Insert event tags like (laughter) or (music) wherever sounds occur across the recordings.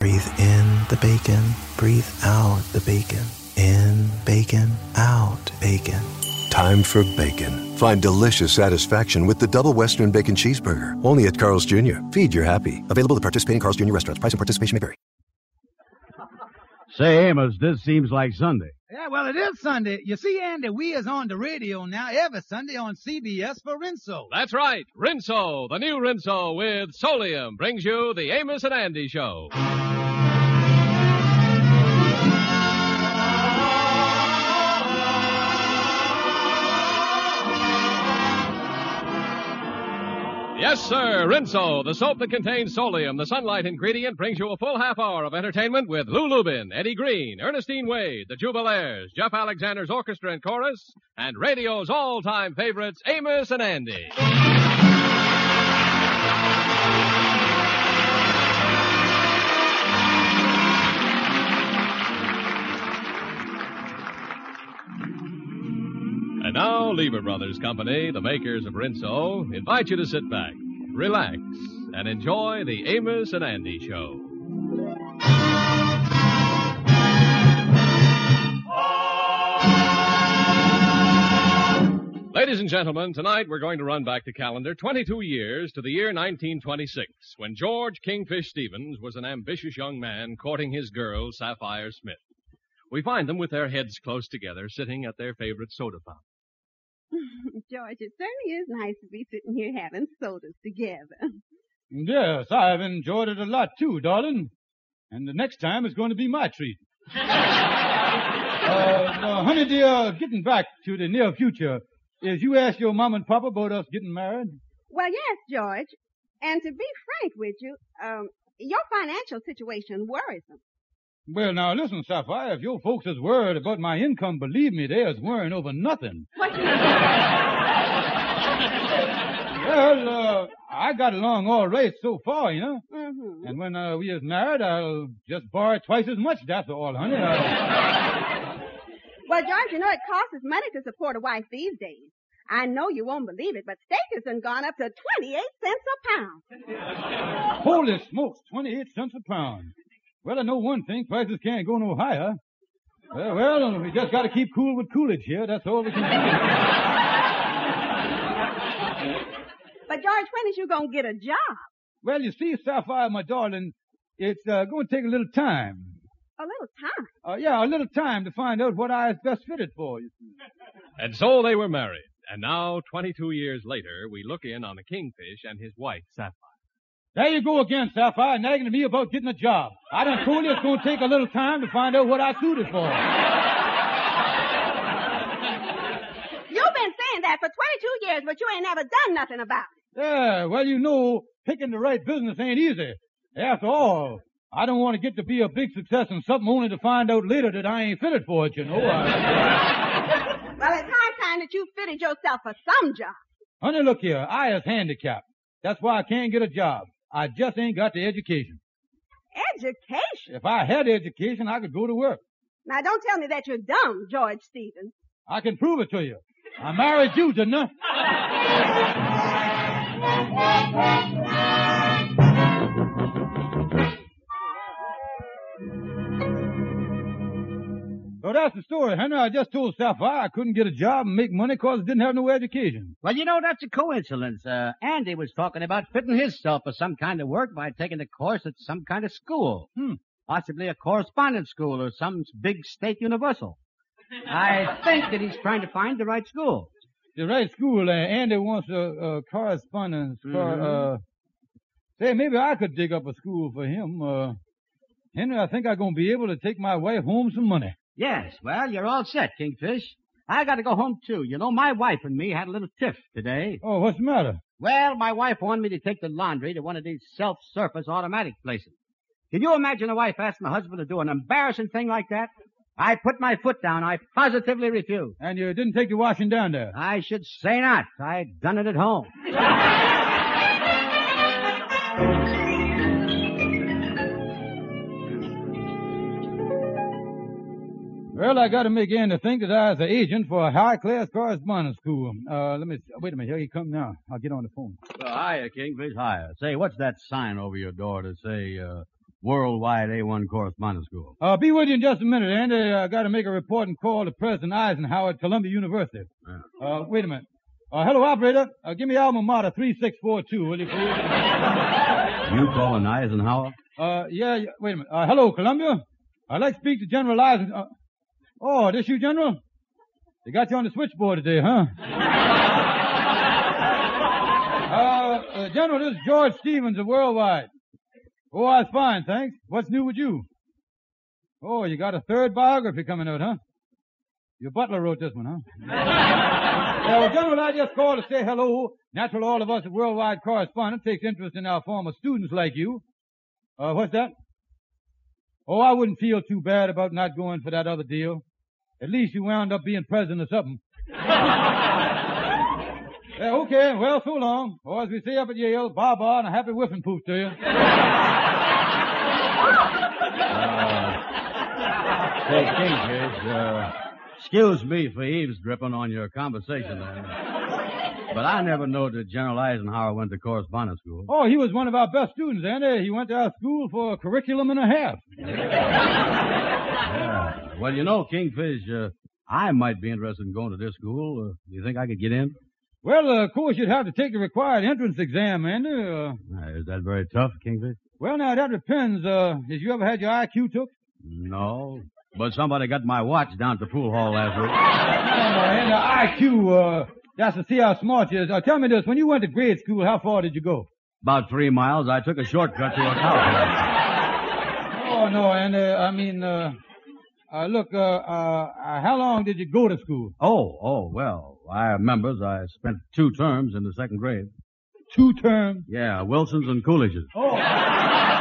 Breathe in the bacon, breathe out the bacon. In bacon, out bacon. Time for bacon. Find delicious satisfaction with the double Western Bacon Cheeseburger. Only at Carl's Jr. Feed your happy. Available at participating Carl's Jr. restaurants. Price and participation may vary. Say, Amos, this seems like Sunday. Yeah, well, it is Sunday. You see, Andy, we is on the radio now every Sunday on CBS for Rinso. That's right. Rinso, the new Rinso with Solium brings you the Amos and Andy Show. Yes, sir. Rinso, the soap that contains solium, the sunlight ingredient, brings you a full half hour of entertainment with Lou Lubin, Eddie Green, Ernestine Wade, the Jubilaires, Jeff Alexander's orchestra and chorus, and radio's all-time favorites, Amos and Andy. And now, Lever Brothers Company, the makers of Rinso, invite you to sit back, relax, and enjoy the Amos and Andy Show. Ladies and gentlemen, tonight we're going to run back the calendar 22 years to the year 1926, when George Kingfish Stevens was an ambitious young man courting his girl, Sapphire Smith. We find them with their heads close together, sitting at their favorite soda fountain. (laughs) George, it certainly is nice to be sitting here having sodas together. Yes, I've enjoyed it a lot too, darling. And the next time is going to be my treat. (laughs) uh, uh, honey dear, getting back to the near future, is you ask your mom and papa about us getting married? Well, yes, George. And to be frank with you, um, your financial situation worries them. Well, now listen, Sapphire, if your folks is worried about my income, believe me, they is worrying over nothing. What Well, uh, I got along all right so far, you know. hmm And when uh, we is married, I'll just borrow twice as much, that's all, honey. Uh, Well, George, you know it costs us money to support a wife these days. I know you won't believe it, but steak has been gone up to 28 cents a pound. holy smokes, 28 cents a pound. Well, I know one thing, prices can't go no higher. Uh, well, we just gotta keep cool with Coolidge here, that's all we can do. (laughs) But George, when is you gonna get a job? Well, you see, Sapphire, my darling, it's uh, going to take a little time. A little time. Uh, yeah, a little time to find out what I is best fitted for, you see. And so they were married. And now, 22 years later, we look in on the Kingfish and his wife, Sapphire. There you go again, Sapphire, nagging to me about getting a job. I done told you it's going to take a little time to find out what I suited for. (laughs) You've been saying that for 22 years, but you ain't never done nothing about it. Yeah, well, you know, picking the right business ain't easy. After all, I don't want to get to be a big success in something only to find out later that I ain't fitted for it, you know. (laughs) I... Well, it's high time that you fitted yourself for some job. Honey, look here, I is handicapped. That's why I can't get a job. I just ain't got the education. Education. If I had education, I could go to work. Now, don't tell me that you're dumb, George Stevens. I can prove it to you. I married you, didn't I? (laughs) So that's the story, Henry. I just told Sapphire I couldn't get a job and make money because I didn't have no education. Well, you know, that's a coincidence. Uh, Andy was talking about fitting himself for some kind of work by taking a course at some kind of school. Hmm. Possibly a correspondence school or some big state universal. I think that he's trying to find the right school. The right school, uh, Andy wants a, a correspondence for, Mhm. uh, say, maybe I could dig up a school for him. Uh, Henry, I think I'm going to be able to take my wife home some money. Yes, well, you're all set, Kingfish. I gotta go home too. You know, my wife and me had a little tiff today. Oh, what's the matter? Well, my wife wanted me to take the laundry to one of these self-surface automatic places. Can you imagine a wife asking a husband to do an embarrassing thing like that? I put my foot down. I positively refused. And you didn't take your washing down there? I should say not. I'd done it at home. (laughs) Well, I got to make Andy think that I was an agent for a high-class correspondence school. Uh, let me, wait a minute. Here he come now. I'll get on the phone. Well, hiya, Kingfish. Hiya. Say, what's that sign over your door to say, uh, Worldwide A1 Correspondence School? Uh, be with you in just a minute, Andy. I got to make a report and call to President Eisenhower at Columbia University. Yeah. Uh, wait a minute. Uh, hello, operator. Uh, give me alma mater 3642, will you please? You calling Eisenhower? Uh, yeah, yeah, wait a minute. Uh, hello, Columbia. I'd like to speak to General Eisenhower. Oh, this you, General? They got you on the switchboard today, huh? (laughs) uh, uh, General, this is George Stevens of Worldwide. Oh, I was fine, thanks. What's new with you? Oh, you got a third biography coming out, huh? Your butler wrote this one, huh? yeah, (laughs) well, General, I just called to say hello. Natural, all of us at Worldwide Correspondent takes interest in our former students like you. Uh, what's that? Oh, I wouldn't feel too bad about not going for that other deal. At least you wound up being president or something. (laughs) yeah, okay. Well, so long. Or as we say up at Yale, bye-bye and a happy Whiffenpoof to you. (laughs) Say, Kingfish, uh, excuse me for eavesdripping on your conversation there. But I never knew that General Eisenhower went to correspondence school. Oh, he was one of our best students, Andy. He went to our school for a curriculum and a half. Yeah. Well, you know, Kingfish, uh, I might be interested in going to this school. Uh, do you think I could get in? Well, uh, of course, you'd have to take the required entrance exam, Andy. Uh, is that very tough, Kingfish? well, now, that depends. Uh, has you ever had your IQ took? No. But somebody got my watch down at the pool hall last week. No, and the IQ, uh, that's to see how smart you is. Now tell me this, when you went to grade school, how far did you go? About three miles, I took a shortcut to a cow. (laughs) Oh, no, and, uh, I mean, uh, uh, look, uh, uh, uh, how long did you go to school? Oh, oh, well, I remember I spent two terms in the second grade. Two terms? Yeah, Wilson's and Coolidge's. Oh. (laughs)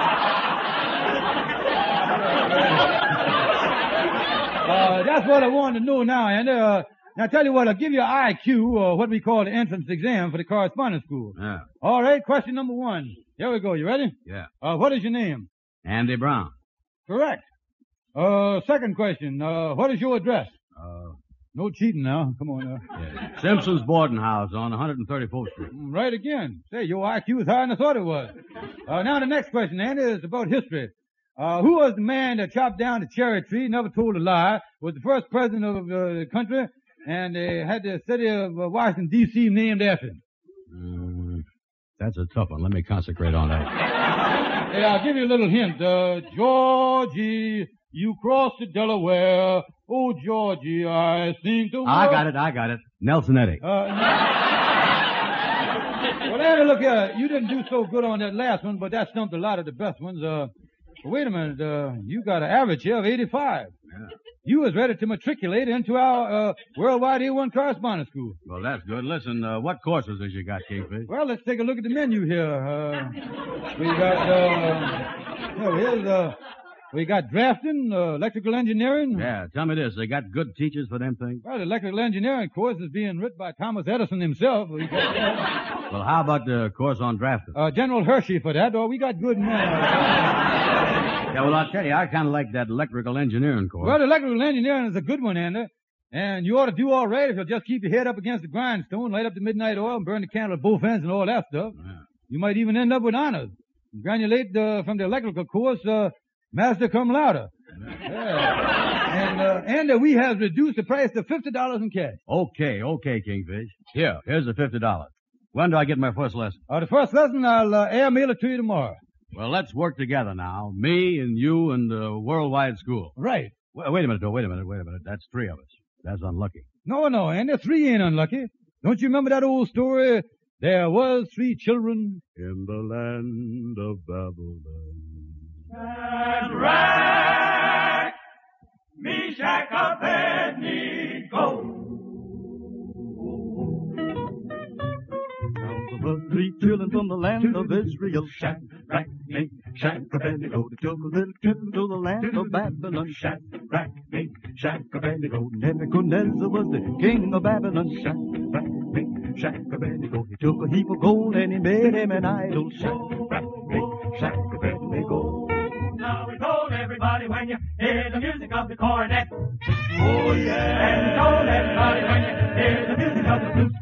Uh, that's what I wanted to know now, and, uh, now tell you what, I'll give you an IQ, or what we call the entrance exam for the correspondence school. Yeah, All right, question number one. Here we go. You ready? yeah. Uh, what is your name? Andy Brown. Correct. Uh, second question. Uh, what is your address? Uh, No cheating now. Come on now. (laughs) yeah. Simpson's boarding house on 134th Street. Mm, Right again. Say, your IQ is higher than I thought it was. Uh, now the next question, Andy, is about history. Uh, who was the man that chopped down the cherry tree, never told a lie, was the first president of uh, the country, and they had the city of Washington, D.C. named after him? Mm, that's a tough one. Let me concentrate on that. Hey, I'll give you a little hint. Uh, Georgie, you crossed the Delaware. Oh, Georgie, I think the I got it. I got it. Nelson Eddy. Uh, (laughs) well, Andy, look here. You didn't do so good on that last one, but that stumped a lot of the best ones. Uh, wait a minute. Uh, you got an average here of 85. Yeah. You was ready to matriculate into our uh, Worldwide A1 Correspondence School. Well, that's good. Listen, uh, what courses has you got, Kingfish? Well, let's take a look at the menu here. Uh, we got, uh, (laughs) here's, uh, we got drafting, uh, electrical engineering. Yeah, tell me this. They got good teachers for them things? Well, the electrical engineering course is being written by Thomas Edison himself. We got, (laughs) Well, how about the course on drafting? uh, General Hershey for that, or we got good men. (laughs) Yeah, well, I'll tell you, I kind of like that electrical engineering course. Well, electrical engineering is a good one, Andy. And you ought to do all right if you'll just keep your head up against the grindstone, light up the midnight oil, and burn the candle at both ends and all that stuff. Yeah. You might even end up with honors. Granulate uh, from the electrical course, uh, master come louder. Yeah. And, uh, Andy, we have reduced the price to $50 in cash. Okay, okay, Kingfish. Here, here's the fifty dollars. When do I get my first lesson? Uh, the first lesson, I'll uh, airmail it to you tomorrow. Well, let's work together now. Me and you and the worldwide school. Right. Wait, wait a minute, though. Wait a minute. Wait a minute. That's three of us. That's unlucky. No, no, Andy, three ain't unlucky. Don't you remember that old story? There was three children. In the land of Babylon. Three children from the land of Israel, Shadrach, Shack-a-Bendigo, they took a little trip to the land of Babylon. Shack-a-Rack, big Nebuchadnezzar was the king of Babylon. Shack-a-Rack, big He took a heap of gold and he made him an idol. Shack-a-Rack, big Shack-a-Bendigo. Now we told everybody when you hear the music of the cornet. Oh yeah. And you told everybody when you hear the music of the flute.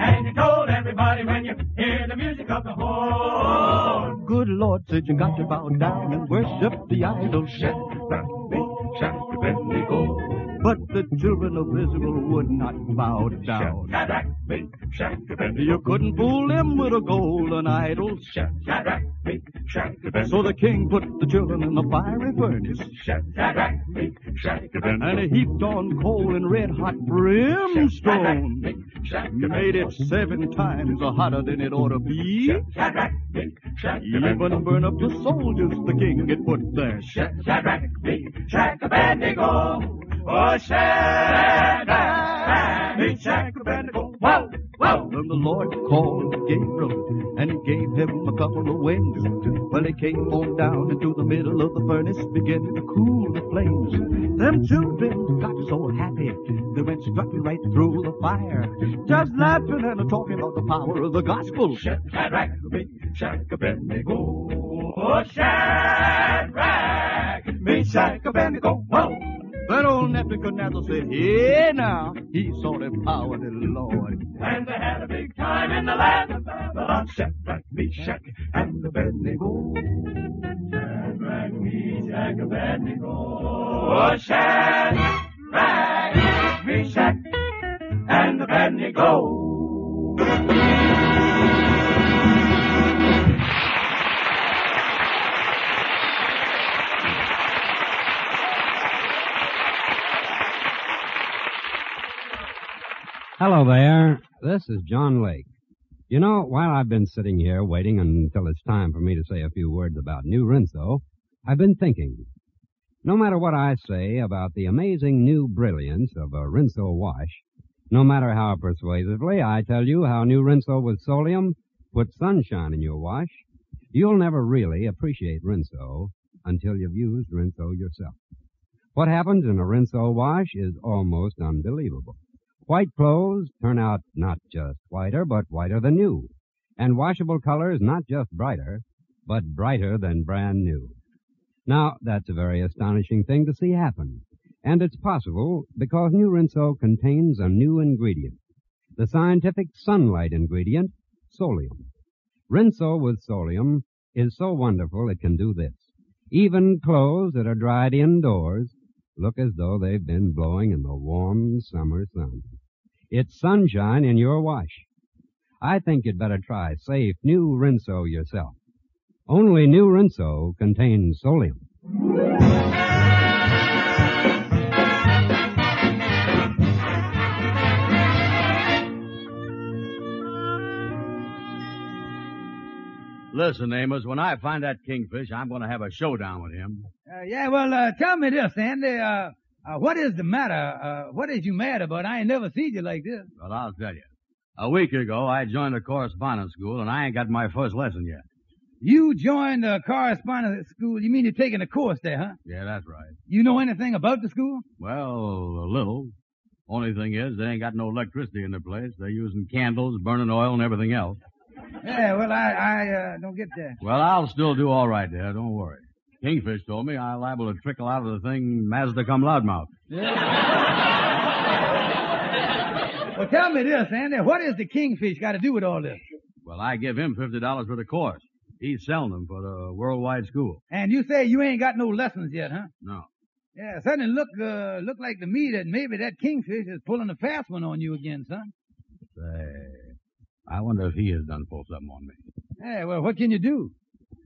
And you told everybody when you hear the music of the horn. Good Lord said you got to bow down and worship the idol. Shack-a-Rack, big Shack-a-Bendigo. But the children of Israel would not bow down. Shadrach. You couldn't fool them with a golden idol. Shadrach. So the king put the children in the fiery furnace. Shadrach. And he heaped on coal and red hot brimstone. Made it seven times hotter than it ought to be. Shadrach. Even burn up the soldiers the king had put there. Shadrach, big Shack-a-Bendigo. Oh, Shadrach, Shack-a-Bendigo. Whoa, whoa. Then the Lord called Gabriel, and he gave him a couple of wings. Well, he came on down into the middle of the furnace, beginning to cool the flames. Them children got so happy, they went strutting right through the fire, just laughing and talking about the power of the gospel. Shadrach, big Shack-a-Bendigo. Oh, Shadrach, big Shack-a-Bendigo. Whoa. But old Nebuchadnezzar said, Hey now, he saw the power of the Lord. And they had a big time in the land of Babylon. Shadrach, Meshach, and the Abednego. Shadrach, Meshach, Abednego. Oh, Shadrach, Meshach, and the Abednego. Hello there. This is John Lake. You know, while I've been sitting here waiting until it's time for me to say a few words about New Rinso, I've been thinking. No matter what I say about the amazing new brilliance of a Rinso wash, no matter how persuasively I tell you how New Rinso with Solium puts sunshine in your wash, you'll never really appreciate Rinso until you've used Rinso yourself. What happens in a Rinso wash is almost unbelievable. White clothes turn out not just whiter, but whiter than new. And washable colors not just brighter, but brighter than brand new. Now, that's a very astonishing thing to see happen. And it's possible because New Rinso contains a new ingredient. The scientific sunlight ingredient, solium. Rinso with solium is so wonderful it can do this. Even clothes that are dried indoors look as though they've been blowing in the warm summer sun. It's sunshine in your wash. I think you'd better try safe new Rinso yourself. Only new Rinso contains solium. Listen, Amos, when I find that kingfish, I'm going to have a showdown with him. Uh, yeah, well, uh, tell me this, Andy. Uh, uh, what is the matter? Uh, what is you mad about? I ain't never seen you like this. Well, I'll tell you. A week ago, I joined a correspondence school, and I ain't got my first lesson yet. You joined the correspondence school. You mean you're taking a course there, huh? Yeah, that's right. You know anything about the school? Well, a little. Only thing is, they ain't got no electricity in the place. They're using candles, burning oil, and everything else. Yeah, well, I, I, uh, don't get that. Well, I'll still do all right there. Don't worry. Kingfish told me I'm liable to trickle out of the thing Mazda come loudmouth. (laughs) Well, tell me this, Andy. What is the kingfish got to do with all this? Well, I give him fifty dollars for the course. He's selling them for the worldwide school. And you say you ain't got no lessons yet, huh? No. Yeah, certainly look, uh, look like to me that maybe that kingfish is pulling a fast one on you again, son. Say, I wonder if he has done pull something on me. Hey, well, what can you do?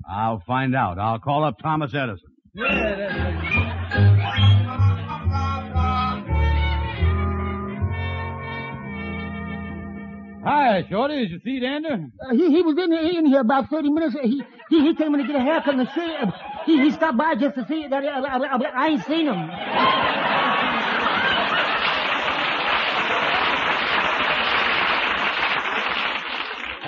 I'll find out. I'll call up Thomas Edison. Yeah, that's Hi, Shorty. Is your seat, Andy? Uh, he he was in here, in here about thirty minutes. He he he came in to get a haircut and see. Uh, he he stopped by just to see that. I, I, I, I ain't seen him.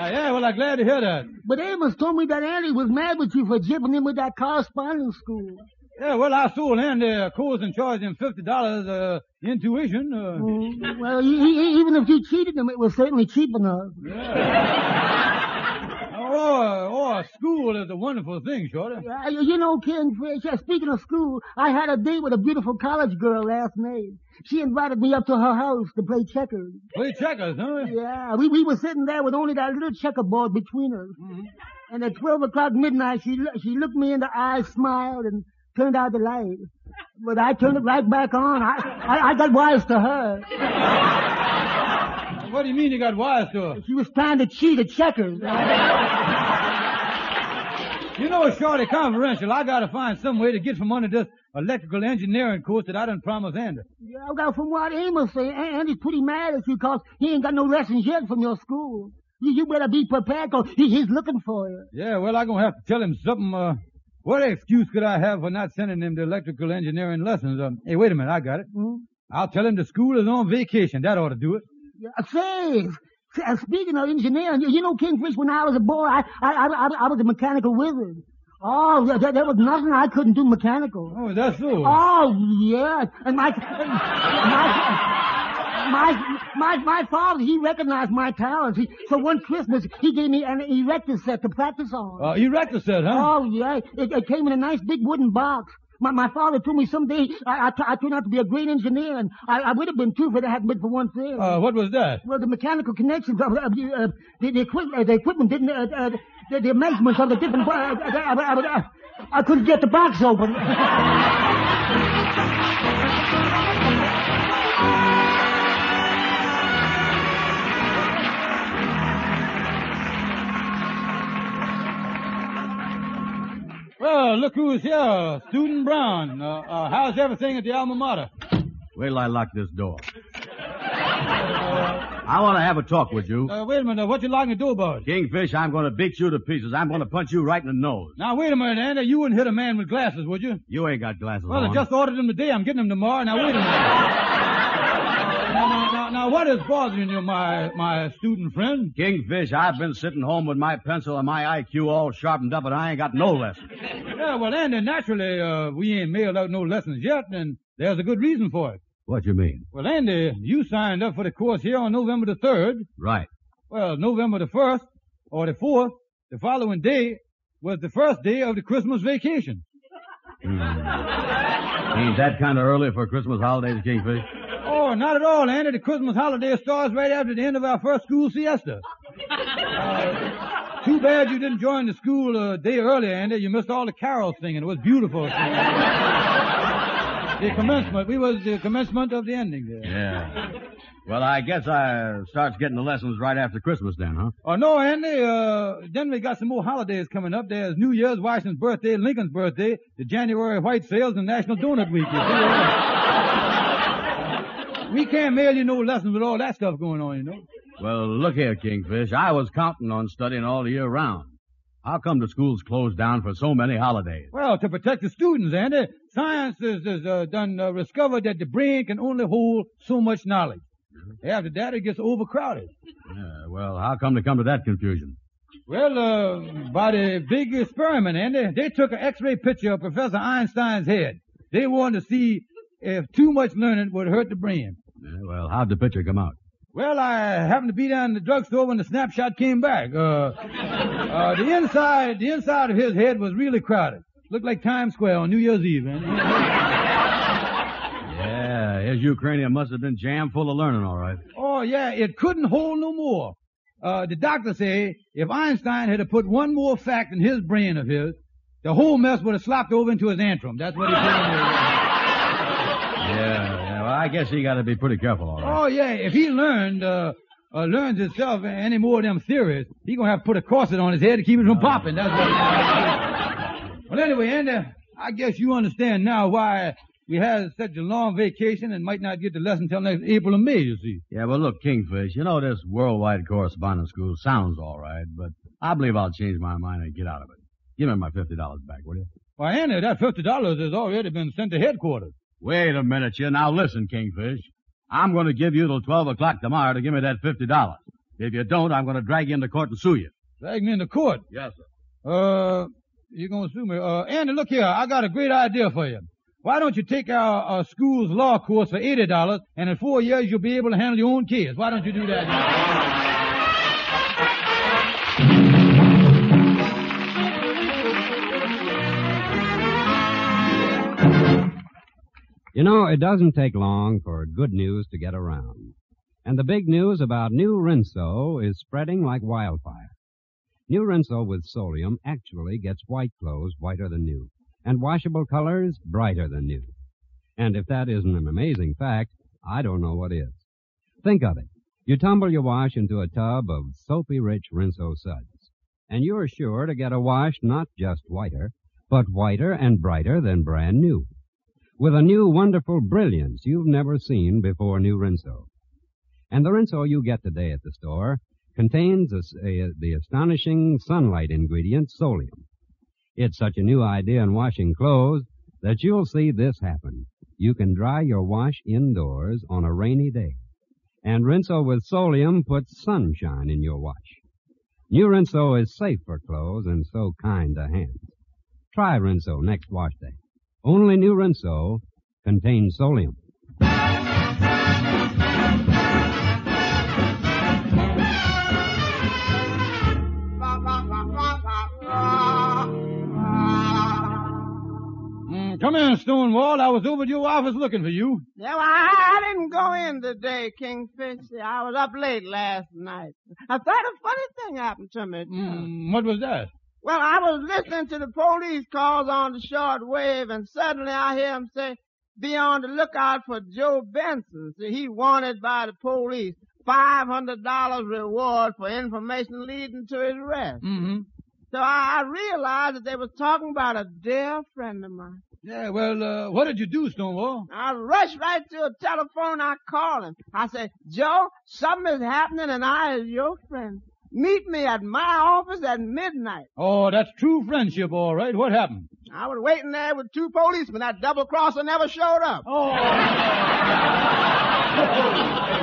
Yeah, well, I'm glad to hear that. But Amos told me that Andy was mad with you for jipping him with that correspondence school. Yeah, well, I sold Andy a course and charged him fifty dollars uh, in tuition. Uh, Mm, well, he, he, even if you cheated him, it was certainly cheap enough. (laughs) oh, oh, school is a wonderful thing, Shorty. Uh, you know, Kingfish, uh, speaking of school, I had a date with a beautiful college girl last night. She invited me up to her house to play checkers. Play checkers, huh? Yeah, we, we were sitting there with only that little checkerboard between us. Mm-hmm. And at 12 o'clock midnight, she, she looked me in the eyes, smiled, and turned out the light. But I turned it right back on. I, I, I got wise to her. (laughs) What do you mean you got wise to her? She was trying to cheat at checkers. You know, it's Shorty, confidential, I gotta find some way to get from under this electrical engineering course that I done promised Andy. Yeah, well, from what Amos say, An- Andy's pretty mad at you because he ain't got no lessons yet from your school. You, you better be prepared because he, he's looking for you. Yeah, well, I'm gonna have to tell him something, uh, what excuse could I have for not sending him to electrical engineering lessons? Um, hey, wait a minute, I got it. Hmm? I'll tell him the school is on vacation. That ought to do it. Yeah, say, uh, speaking of engineering, you, know, Kingfish, when I was a boy, I, I, I, I, was a mechanical wizard. Oh, there, there- was nothing I couldn't do mechanical. Oh, that's so. Oh, yeah. And my, my, my, my father, he recognized my talents. He, so one Christmas, he gave me an erector set to practice on. Uh, erector set, huh? Oh, yeah. It, it came in a nice big wooden box. My, my father told me someday I, I, turned out to be a great engineer, and I, I would have been too if it hadn't been for one thing. Uh, what was that? Well, the mechanical connections of uh, the, uh, the, the, equip- uh, the equipment didn't, uh, uh, the, the measurements of the different, uh, uh, uh, uh, uh, I couldn't get the box open. (laughs) Well, look who's here. Student Brown. Uh, uh, how's everything at the alma mater? Wait till I lock this door. I want to have a talk with you. Uh, wait a minute. What you locking to do about? it? Kingfish, I'm going to beat you to pieces. I'm going to punch you right in the nose. Now, wait a minute, Andy. You wouldn't hit a man with glasses, would you? You ain't got glasses Well, I just ordered them today. I'm getting them tomorrow. Now, wait a minute. Now, what is bothering you, my, my student friend? Kingfish, I've been sitting home with my pencil and my IQ all sharpened up, and I ain't got no lessons. Yeah, well, Andy, naturally, uh, we ain't mailed out no lessons yet, and there's a good reason for it. What do you mean? Well, Andy, you signed up for the course here on November the 3rd. Right. Well, November the 1st or the 4th, the following day was the first day of the Christmas vacation. Hmm. Ain't that kind of early for Christmas holidays, Kingfish? Oh, not at all, Andy. The Christmas holiday starts right after the end of our first school siesta. (laughs) Uh, too bad you didn't join the school a day earlier, Andy. You missed all the carols singing. It was beautiful. (laughs) the commencement. We was the commencement of the ending there. Yeah. Well, I guess I starts getting the lessons right after Christmas then, huh? Oh, no, Andy. Uh, then we got some more holidays coming up. There's New Year's, Washington's birthday, Lincoln's birthday, the January White Sales, and National Donut Week. We can't mail you no lessons with all that stuff going on, you know. Well, look here, Kingfish. I was counting on studying all year round. How come the school's closed down for so many holidays? Well, to protect the students, Andy, science has, has uh, done uh, discovered that the brain can only hold so much knowledge. After that, it gets overcrowded. Yeah, well, how come to come to that confusion? Well, uh, by the big experiment, Andy, they took an X-ray picture of Professor Einstein's head. They wanted to see if too much learning would hurt the brain. Yeah, well, how'd the picture come out? Well, I happened to be down in the drugstore when the snapshot came back. Uh, uh, the inside, the inside of his head was really crowded. Looked like Times Square on New Year's Eve, man. Yeah, his Ukrainian must have been jammed full of learning, all right. Oh, yeah, it couldn't hold no more. Uh, the doctor say if Einstein had to put one more fact in his brain of his, the whole mess would have slopped over into his antrum. That's what he said. Yeah, yeah, well, I guess he got to be pretty careful, all right. Oh, yeah, if he learned, uh, uh, learns himself any more of them theories, he gonna have to put a corset on his head to keep it from popping. That's what Well, anyway, Andy, I guess you understand now why we had such a long vacation and might not get the lesson till next April or May, you see. Yeah, well, look, Kingfish, you know this worldwide correspondence school sounds all right, but I believe I'll change my mind and get out of it. Give me my $50 back, will you? Why, Andy, that fifty dollars has already been sent to headquarters. Wait a minute, you. Now listen, Kingfish. I'm going to give you till 12 o'clock tomorrow to give me that $50. If you don't, I'm going to drag you into court and sue you. Drag me into court. Yes, sir. Uh, you're gonna sue me. Uh, Andy, look here. I got a great idea for you. Why don't you take our, our school's law course for eighty dollars, and in four years you'll be able to handle your own kids? Why don't you do that? You know, it doesn't take long for good news to get around. And the big news about new Rinso is spreading like wildfire. New Rinso with Solium actually gets white clothes whiter than new, and washable colors brighter than new. And if that isn't an amazing fact, I don't know what is. Think of it. You tumble your wash into a tub of soapy rich Rinso suds, and you're sure to get a wash not just whiter, but whiter and brighter than brand new with a new wonderful brilliance you've never seen before new Rinso. And the Rinso you get today at the store contains a, a, the astonishing sunlight ingredient solium. It's such a new idea in washing clothes that you'll see this happen. You can dry your wash indoors on a rainy day. And Rinso with solium puts sunshine in your wash. New Rinso is safe for clothes and so kind to hands. Try Rinso next wash day. Only new Rinso contains solium. Mm, come in, Stonewall. I was over at your office looking for you. Yeah, well, I didn't go in today, Kingfish. I was up late last night. I thought a funny thing happened to me. Mm, what was that? Well, I was listening to the police calls on the short wave, and suddenly I hear him say, be on the lookout for Joe Benson. See, he wanted by the police. $500 reward for information leading to his arrest. Mm-hmm. So I, I realized that they was talking about a dear friend of mine. Yeah, well, uh, what did you do, Stonewall? I rushed right to a telephone. I called him. I said, Joe, something is happening and I is your friend. Meet me at my office at midnight. Oh, that's true friendship, all right. What happened? I was waiting there with two policemen. That double crosser never showed up. Oh. (laughs)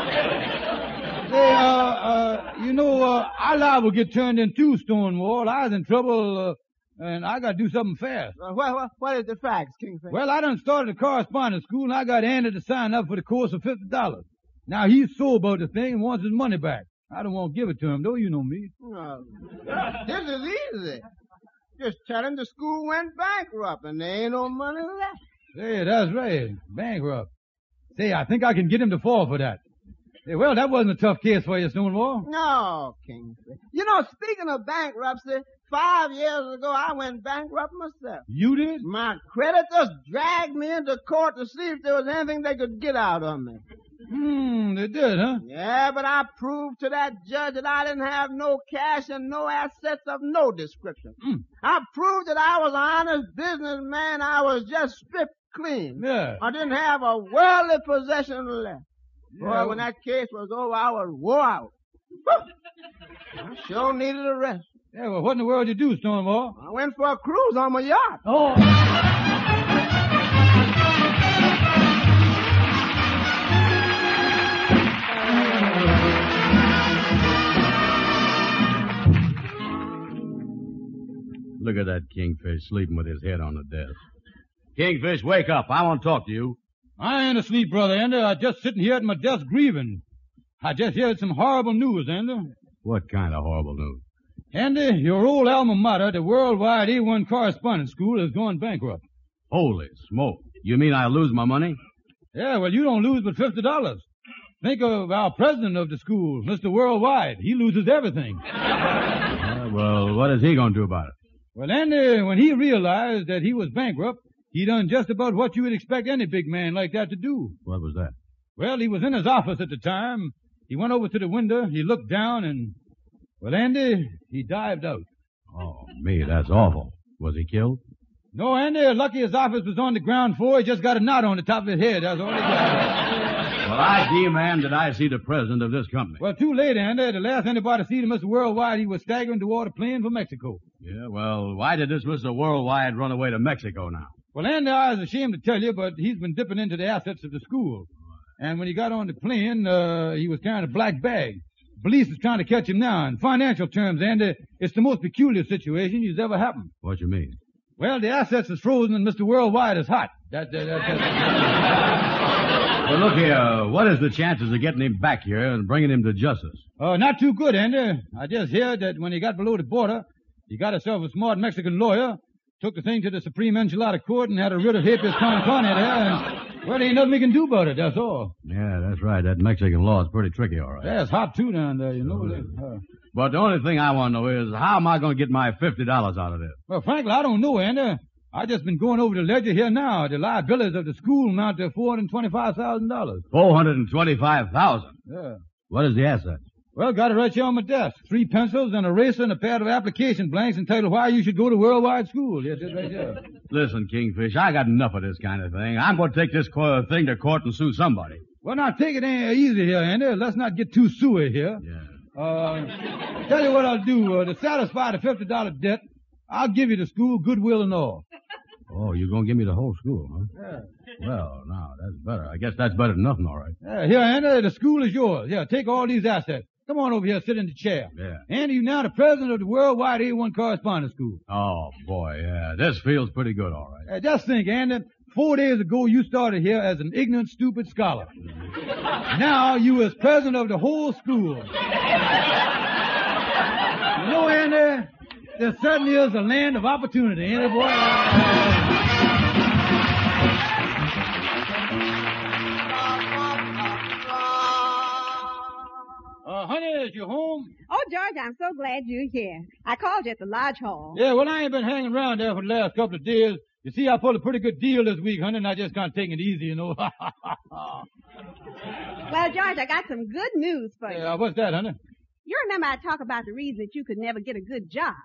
Hey, uh, uh, you know, uh, live will get turned in too, Stonewall. I was in trouble, uh, and I gotta do something fast. Uh, what, what, what is the facts, Kingfish? Well, I done started a correspondence school, and I got Andy to sign up for the course of fifty dollars. Now he's sore about the thing and wants his money back. I don't want to give it to him, though. You know me. This is easy. Just tell him the school went bankrupt and there ain't no money left. Say, that's right. Bankrupt. Say, I think I can get him to fall for that. Hey, well, that wasn't a tough case for you, Stonewall. No, Kingsley. You know, speaking of bankruptcy, five years ago I went bankrupt myself. You did? My creditors dragged me into court to see if there was anything they could get out of me. Hmm, they did, huh? Yeah, but I proved to that judge that I didn't have no cash and no assets of no description. Mm. I proved that I was an honest businessman. I was just stripped clean. Yeah. I didn't have a worldly possession left. Yeah. Boy, when that case was over, I was wore out. I sure needed a rest. Yeah, well, what in the world did you do, Stonewall? I went for a cruise on my yacht. Oh. Look at that kingfish sleeping with his head on the desk. Kingfish, wake up. I want to talk to you. I ain't asleep, brother Andy. I'm just sitting here at my desk grieving. I just heard some horrible news, Andy. What kind of horrible news? Andy, your old alma mater, the Worldwide A1 Correspondence School, is going bankrupt. Holy smoke. You mean I lose my money? Yeah, well, you don't lose but fifty dollars. Think of our president of the school, Mr. Worldwide. He loses everything. Uh, well, what is he going to do about it? Well, Andy, uh, when he realized that he was bankrupt, he done just about what you would expect any big man like that to do. What was that? Well, he was in his office at the time. He went over to the window, he looked down, and, well, Andy, he dived out. Oh, me, that's awful. Was he killed? No, Andy, lucky his office was on the ground floor. He just got a knot on the top of his head. That's all he got. Well, I demand that I see the president of this company. Well, too late, Andy. The last anybody seen of Mr. Worldwide, he was staggering toward a plane for Mexico. Yeah, well, why did this Mr. Worldwide run away to Mexico now? Well, Andy, I was ashamed to tell you, but he's been dipping into the assets of the school. And when he got on the plane, uh, he was carrying a black bag. police is trying to catch him now. In financial terms, Andy, it's the most peculiar situation that's ever happened. What you mean? Well, the assets is frozen and Mr. Worldwide is hot. That, that, that, that. Well, look here. What is the chances of getting him back here and bringing him to justice? Oh, not too good, Andy. I just heard that when he got below the border, he got himself a smart Mexican lawyer, took the thing to the Supreme Enchilada Court and had a writ of habeas corpus there, and, well, there ain't nothing we can do about it, that's all. Yeah, that's right. That Mexican law is pretty tricky, all right. Yeah, it's hot too down there, you know. Uh, But the only thing I want to know is how am I going to get my fifty dollars out of this? well, frankly, I don't know, Andy. I just been going over the ledger here now. The liabilities of the school amount to four hundred twenty-five thousand dollars. Four hundred and twenty-five thousand. Yeah. What is the asset? Well, got it right here on my desk. Three pencils, and an eraser, and a pad of application blanks entitled Why You Should Go to Worldwide School. Yes, it's right here. (laughs) Listen, Kingfish, I got enough of this kind of thing. I'm going to take this thing to court and sue somebody. Well, now take it easy here, Andy. Let's not get too suey here. Yeah. Uh, tell you what I'll do. Uh, to satisfy the fifty dollar debt, I'll give you the school, goodwill and all. Oh, you're going to give me the whole school, huh? Yeah. Well, now, that's better. I guess that's better than nothing, all right. Yeah, here, Andy, the school is yours. Yeah, take all these assets. Come on over here, sit in the chair. Yeah. Andy, you're now the president of the Worldwide A1 Correspondence School. Oh, boy, yeah. This feels pretty good, all right. Uh, just think, Andy, four days ago you started here as an ignorant, stupid scholar. (laughs) now you is president of the whole school. you know, Andy, there certainly is a land of opportunity, ain't it, boy? Uh, honey, is you home? Oh, George, I'm so glad you're here. I called you at the lodge hall. Yeah, well, I ain't been hanging around there for the last couple of days. You see, I pulled a pretty good deal this week, honey, and I just can't take it easy, you know. (laughs) Well, George, I got some good news for you. yeah, what's that, honey? You remember I talked about the reason that you could never get a good job.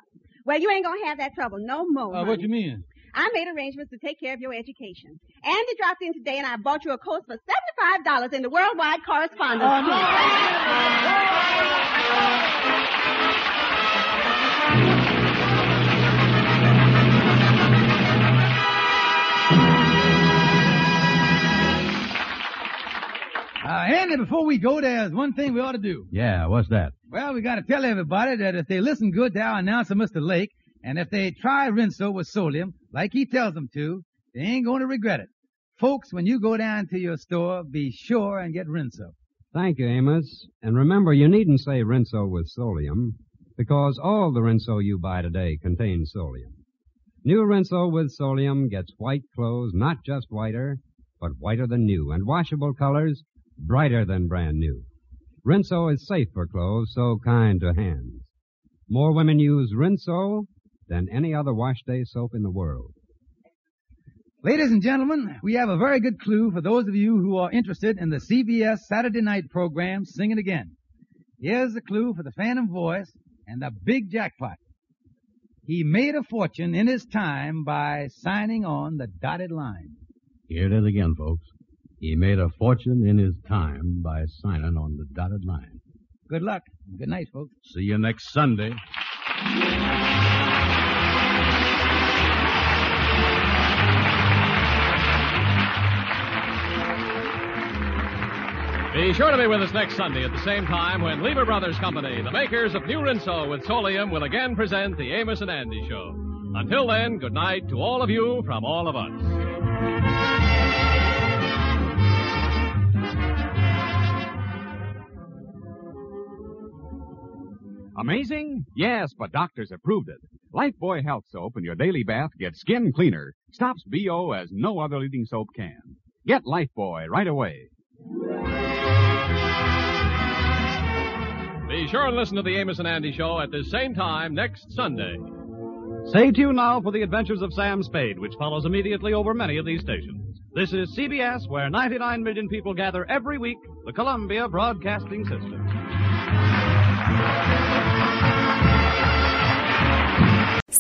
Well, you ain't gonna have that trouble no more. Uh, what you mean? I made arrangements to take care of your education. Andy dropped in today and I bought you a course for $75 in the Worldwide Correspondence. Oh, no. Uh, Andy, before we go, there's one thing we ought to do. Yeah, what's that? Well, we got to tell everybody that if they listen good to our announcer, Mr. Lake, and if they try Rinso with Solium, like he tells them to, they ain't going to regret it. Folks, when you go down to your store, be sure and get Rinso. Thank you, Amos. And remember, you needn't say Rinso with Solium, because all the Rinso you buy today contains Solium. New Rinso with Solium gets white clothes not just whiter, but whiter than new, and washable colors brighter than brand new. Rinso is safe for clothes, so kind to hands. More women use Rinso than any other wash day soap in the world. Ladies and gentlemen, we have a very good clue for those of you who are interested in the CBS Saturday night program Sing It Again. Here's the clue for the Phantom Voice and the big jackpot. He made a fortune in his time by signing on the dotted line. Here it is again, folks. He made a fortune in his time by signing on the dotted line. Good luck. Good night, folks. See you next Sunday. Be sure to be with us next Sunday at the same time when Lever Brothers Company, the makers of New Rinso with Solium, will again present the Amos and Andy Show. Until then, good night to all of you from all of us. Amazing? Yes, but doctors have proved it. Lifebuoy Health Soap in your daily bath gets skin cleaner, stops BO as no other leading soap can. Get Lifebuoy right away. Be sure and listen to the Amos and Andy Show at the same time next Sunday. Stay tuned now for the adventures of Sam Spade, which follows immediately over many of these stations. This is CBS, where 99 million people gather every week, the Columbia Broadcasting System.